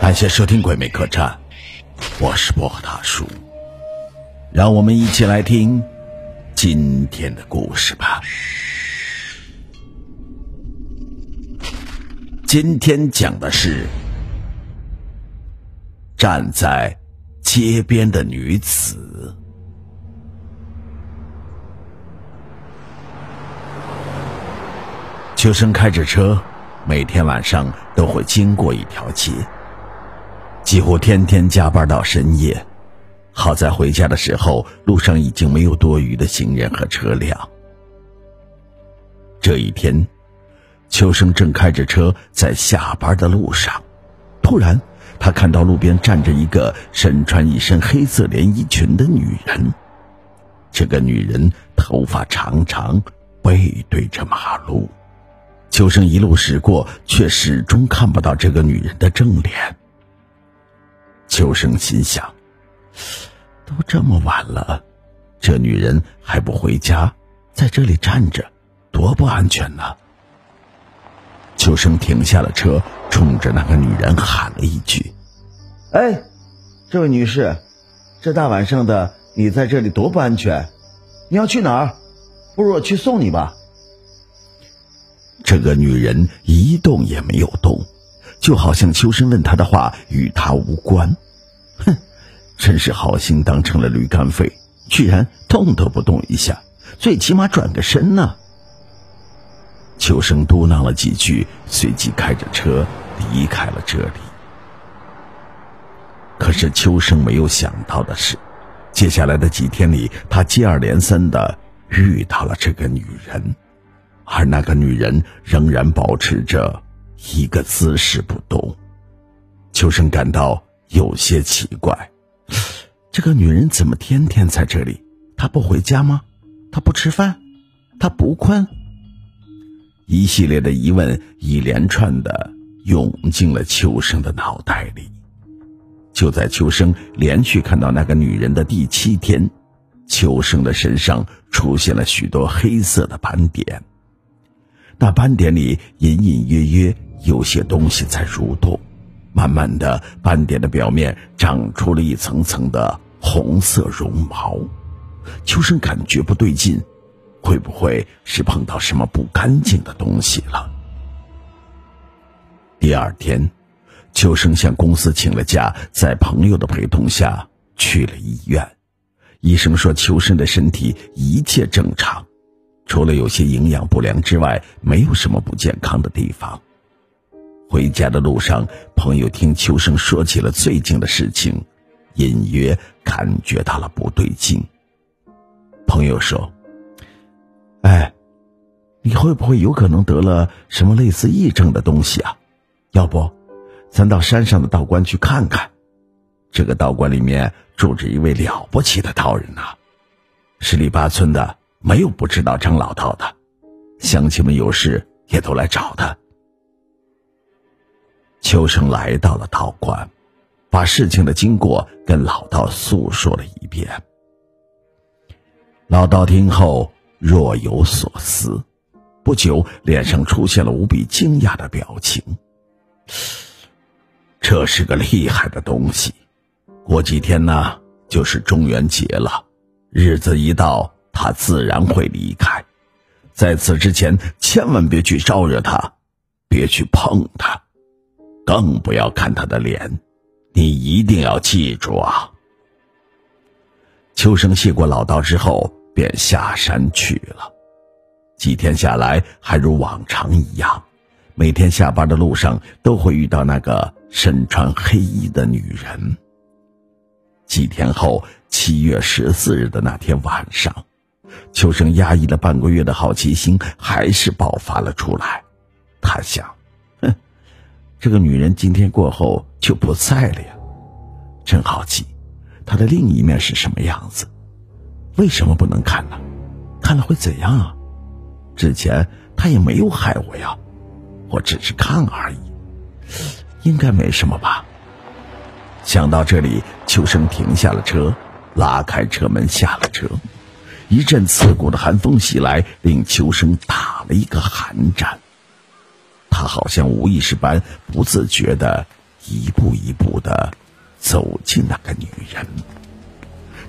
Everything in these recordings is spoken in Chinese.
感谢收听《鬼魅客栈》，我是薄荷大叔，让我们一起来听今天的故事吧。今天讲的是站在街边的女子。秋生开着车，每天晚上都会经过一条街，几乎天天加班到深夜。好在回家的时候，路上已经没有多余的行人和车辆。这一天，秋生正开着车在下班的路上，突然他看到路边站着一个身穿一身黑色连衣裙的女人。这个女人头发长长，背对着马路。秋生一路驶过，却始终看不到这个女人的正脸。秋生心想：都这么晚了，这女人还不回家，在这里站着，多不安全呢。秋生停下了车，冲着那个女人喊了一句：“哎，这位女士，这大晚上的，你在这里多不安全！你要去哪儿？不如我去送你吧。”这个女人一动也没有动，就好像秋生问她的话与她无关。哼，真是好心当成了驴肝肺，居然动都不动一下，最起码转个身呢。秋生嘟囔了几句，随即开着车离开了这里。可是秋生没有想到的是，接下来的几天里，他接二连三的遇到了这个女人。而那个女人仍然保持着一个姿势不动，秋生感到有些奇怪。这个女人怎么天天在这里？她不回家吗？她不吃饭？她不困？一系列的疑问一连串的涌进了秋生的脑袋里。就在秋生连续看到那个女人的第七天，秋生的身上出现了许多黑色的斑点。那斑点里隐隐约约有些东西在蠕动，慢慢的，斑点的表面长出了一层层的红色绒毛。秋生感觉不对劲，会不会是碰到什么不干净的东西了？第二天，秋生向公司请了假，在朋友的陪同下去了医院。医生说，秋生的身体一切正常。除了有些营养不良之外，没有什么不健康的地方。回家的路上，朋友听秋生说起了最近的事情，隐约感觉到了不对劲。朋友说：“哎，你会不会有可能得了什么类似癔症的东西啊？要不，咱到山上的道观去看看。这个道观里面住着一位了不起的道人呐，十里八村的。”没有不知道张老道的，乡亲们有事也都来找他。秋生来到了道观，把事情的经过跟老道诉说了一遍。老道听后若有所思，不久脸上出现了无比惊讶的表情。这是个厉害的东西，过几天呢就是中元节了，日子一到。他自然会离开，在此之前，千万别去招惹他，别去碰他，更不要看他的脸。你一定要记住啊！秋生谢过老道之后，便下山去了。几天下来，还如往常一样，每天下班的路上都会遇到那个身穿黑衣的女人。几天后，七月十四日的那天晚上。秋生压抑了半个月的好奇心还是爆发了出来。他想：“哼，这个女人今天过后就不在了呀，真好奇，她的另一面是什么样子？为什么不能看呢？看了会怎样啊？之前她也没有害我呀，我只是看而已，应该没什么吧。”想到这里，秋生停下了车，拉开车门下了车。一阵刺骨的寒风袭来，令秋生打了一个寒战。他好像无意识般不自觉的一步一步的走近那个女人。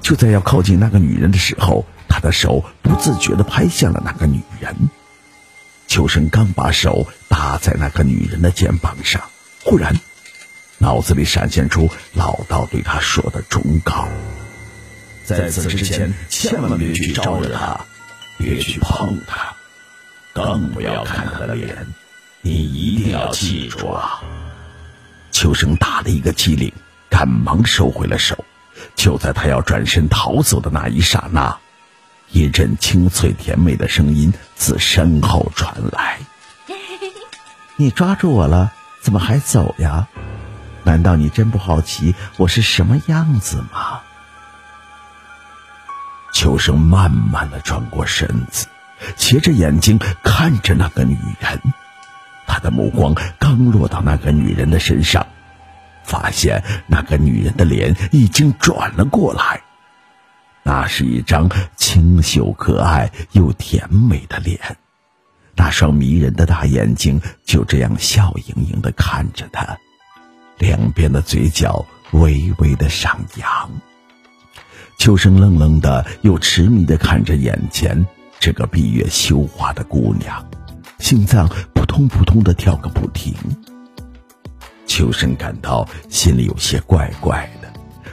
就在要靠近那个女人的时候，他的手不自觉的拍向了那个女人。秋生刚把手搭在那个女人的肩膀上，忽然，脑子里闪现出老道对他说的忠告：在此之前，千万别去招惹他，别去碰他，更不要看他的脸。你一定要记住啊！秋生打了一个激灵，赶忙收回了手。就在他要转身逃走的那一刹那，一阵清脆甜美的声音自身后传来：“你抓住我了，怎么还走呀？难道你真不好奇我是什么样子吗？”秋生慢慢的转过身子，斜着眼睛看着那个女人。他的目光刚落到那个女人的身上，发现那个女人的脸已经转了过来。那是一张清秀可爱又甜美的脸，那双迷人的大眼睛就这样笑盈盈的看着他，两边的嘴角微微的上扬。秋生愣愣的又痴迷的看着眼前这个闭月羞花的姑娘，心脏扑通扑通的跳个不停。秋生感到心里有些怪怪的。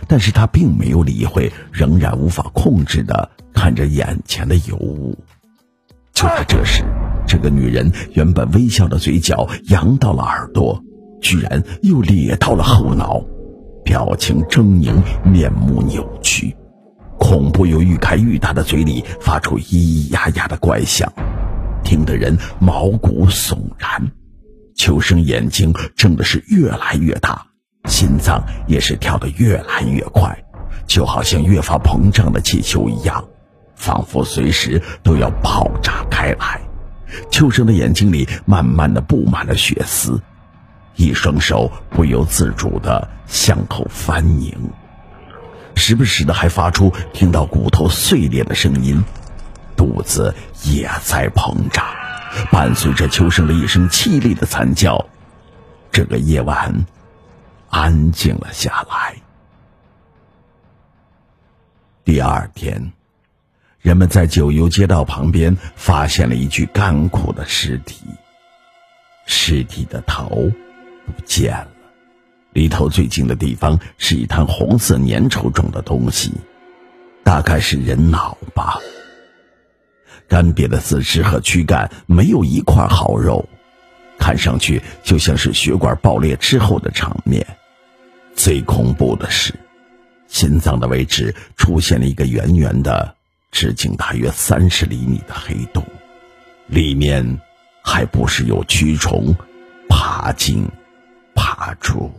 但是他并没有理会，仍然无法控制的看着眼前的尤物。就在这时，这个女人原本微笑的嘴角扬到了耳朵，居然又咧到了后脑，表情狰狞，面目扭曲，恐怖又愈开愈大的嘴里发出咿咿呀呀的怪响，听得人毛骨悚然。秋生眼睛睁的是越来越大。心脏也是跳得越来越快，就好像越发膨胀的气球一样，仿佛随时都要爆炸开来。秋生的眼睛里慢慢的布满了血丝，一双手不由自主的向后翻拧，时不时的还发出听到骨头碎裂的声音，肚子也在膨胀，伴随着秋生的一声凄厉的惨叫。这个夜晚。安静了下来。第二天，人们在九游街道旁边发现了一具干枯的尸体，尸体的头不见了，离头最近的地方是一滩红色粘稠状的东西，大概是人脑吧。干瘪的四肢和躯干没有一块好肉，看上去就像是血管爆裂之后的场面。最恐怖的是，心脏的位置出现了一个圆圆的、直径大约三十厘米的黑洞，里面还不时有蛆虫爬进、爬出。